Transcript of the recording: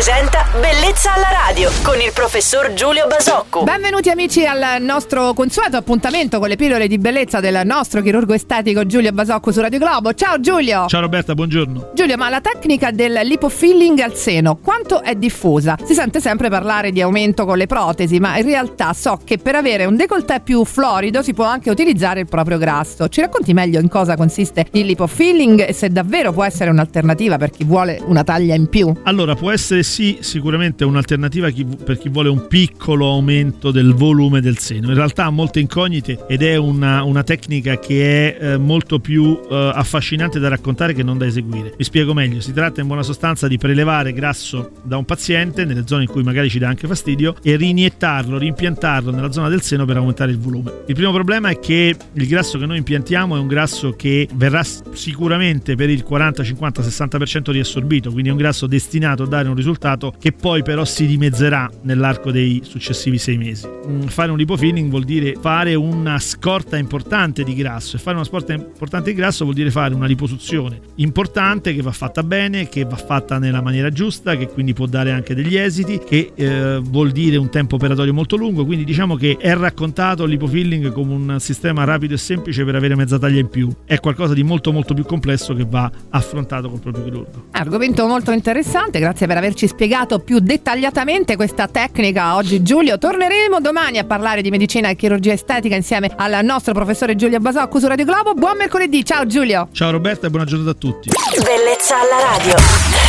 presenta Bellezza alla radio con il professor Giulio Basocco. Benvenuti amici al nostro consueto appuntamento con le pillole di bellezza del nostro chirurgo estetico Giulio Basocco su Radio Globo. Ciao Giulio! Ciao Roberta, buongiorno. Giulio, ma la tecnica del lipofilling al seno quanto è diffusa? Si sente sempre parlare di aumento con le protesi, ma in realtà so che per avere un décolleté più florido si può anche utilizzare il proprio grasso. Ci racconti meglio in cosa consiste il lipofilling e se davvero può essere un'alternativa per chi vuole una taglia in più? Allora, può essere sì, sicuramente un'alternativa per chi vuole un piccolo aumento del volume del seno. In realtà ha molte incognite ed è una, una tecnica che è eh, molto più eh, affascinante da raccontare che non da eseguire. Vi spiego meglio, si tratta in buona sostanza di prelevare grasso da un paziente nelle zone in cui magari ci dà anche fastidio e riniettarlo, rimpiantarlo nella zona del seno per aumentare il volume. Il primo problema è che il grasso che noi impiantiamo è un grasso che verrà sicuramente per il 40, 50, 60% riassorbito, quindi è un grasso destinato a dare un risultato che poi però si dimezzerà nell'arco dei successivi sei mesi. Mm, fare un lipofilling vuol dire fare una scorta importante di grasso e fare una scorta importante di grasso vuol dire fare una liposuzione importante che va fatta bene, che va fatta nella maniera giusta, che quindi può dare anche degli esiti, che eh, vuol dire un tempo operatorio molto lungo, quindi diciamo che è raccontato il lipofilling come un sistema rapido e semplice per avere mezza taglia in più. È qualcosa di molto molto più complesso che va affrontato col proprio chirurgo. Argomento molto interessante, grazie per averci spiegato più dettagliatamente questa tecnica oggi Giulio. Torneremo domani a parlare di medicina e chirurgia estetica insieme al nostro professore Giulio Basocco su Radio Globo. Buon mercoledì, ciao Giulio. Ciao Roberta e buona giornata a tutti. Bellezza alla radio.